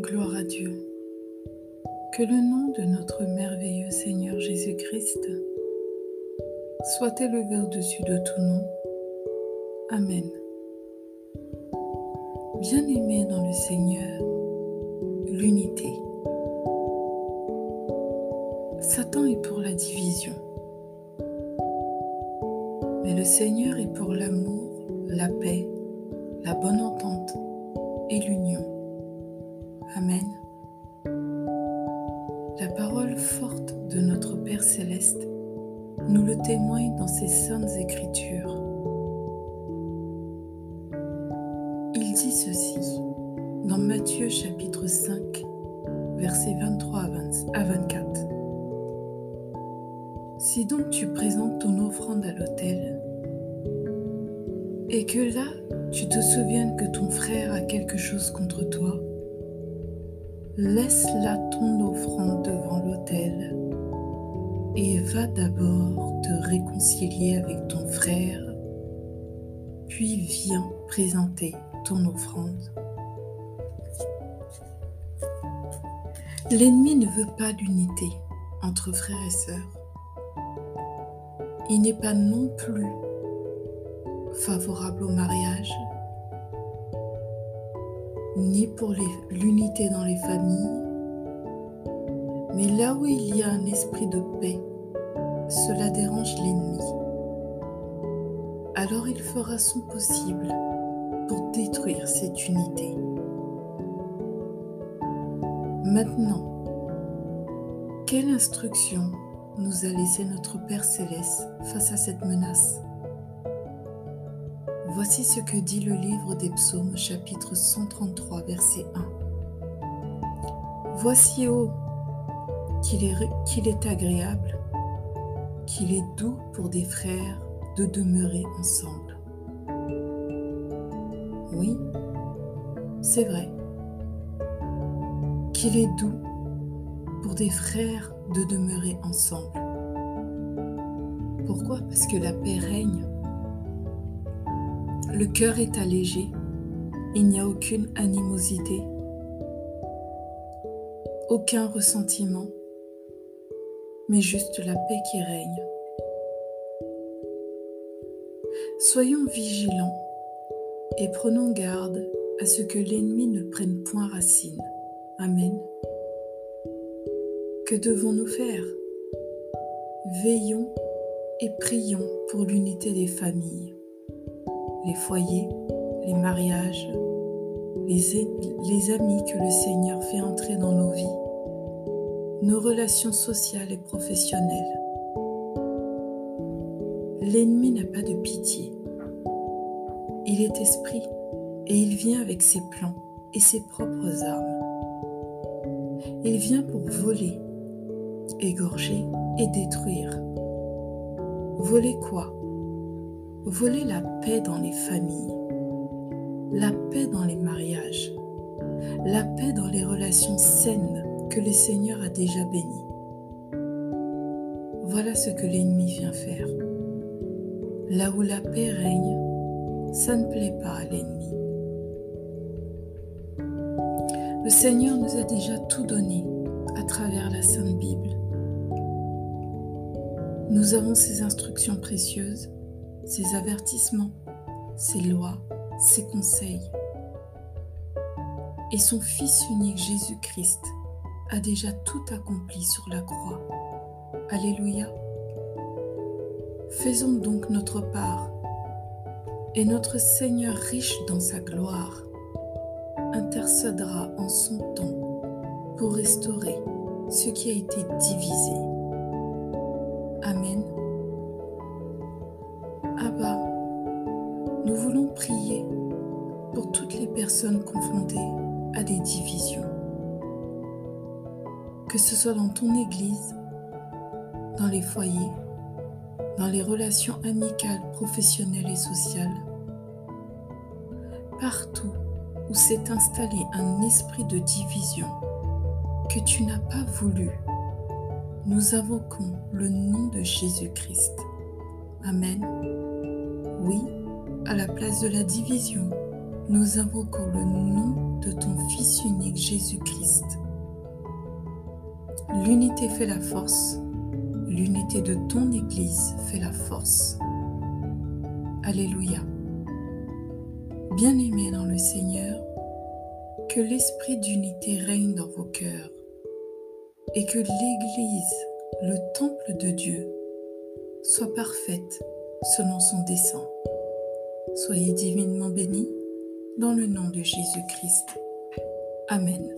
Gloire à Dieu. Que le nom de notre merveilleux Seigneur Jésus-Christ soit élevé au-dessus de tout nom. Amen. Bien-aimés dans le Seigneur, l'unité. Satan est pour la division, mais le Seigneur est pour l'amour, la paix, la bonne entente et l'union. Amen. La parole forte de notre Père céleste nous le témoigne dans ses saintes écritures. Il dit ceci dans Matthieu chapitre 5, versets 23 à 24. Si donc tu présentes ton offrande à l'autel, et que là tu te souviennes que ton frère a quelque chose contre toi, laisse là ton offrande devant l'autel et va d'abord te réconcilier avec ton frère, puis viens présenter ton offrande. L'ennemi ne veut pas l'unité entre frères et sœurs. Il n'est pas non plus favorable au mariage, ni pour l'unité dans les familles. Mais là où il y a un esprit de paix, cela dérange l'ennemi. Alors il fera son possible pour détruire cette unité. Maintenant, quelle instruction nous a laissé notre Père céleste face à cette menace? Voici ce que dit le livre des psaumes chapitre 133 verset 1. Voici, ô, est, qu'il est agréable, qu'il est doux pour des frères de demeurer ensemble. Oui, c'est vrai, qu'il est doux pour des frères de demeurer ensemble. Pourquoi? Parce que la paix règne le cœur est allégé, il n'y a aucune animosité, aucun ressentiment, mais juste la paix qui règne. Soyons vigilants et prenons garde à ce que l'ennemi ne prenne point racine. Amen. Que devons-nous faire? Veillons et prions pour l'unité des familles les foyers, les mariages, les, amis que le Seigneur fait entrer dans nos vies, nos relations sociales et professionnelles. L'ennemi n'a pas de pitié. Il est esprit et il vient avec ses plans et ses propres armes. Il vient pour voler, égorger et détruire. Voler quoi? Voler la paix dans les familles, la paix dans les mariages, la paix dans les relations saines que le Seigneur a déjà bénies. Voilà ce que l'ennemi vient faire. Là où la paix règne, ça ne plaît pas à l'ennemi. Le Seigneur nous a déjà tout donné à travers la Sainte Bible. Nous avons ces instructions précieuses ses avertissements, ses lois, ses conseils. Et son Fils unique Jésus-Christ a déjà tout accompli sur la croix. Alléluia. Faisons donc notre part, et notre Seigneur riche dans sa gloire intercédera en son temps pour restaurer ce qui a été divisé. Confrontées à des divisions. Que ce soit dans ton église, dans les foyers, dans les relations amicales, professionnelles et sociales, partout où s'est installé un esprit de division que tu n'as pas voulu, nous invoquons le nom de Jésus-Christ. Amen. Oui, à la place de la division, nous invoquons le nom de ton Fils unique Jésus-Christ. L'unité fait la force, l'unité de ton Église fait la force. Alléluia. Bien-aimés dans le Seigneur, que l'esprit d'unité règne dans vos cœurs et que l'Église, le temple de Dieu, soit parfaite selon son dessein. Soyez divinement bénis dans le nom de Jésus-Christ. Amen.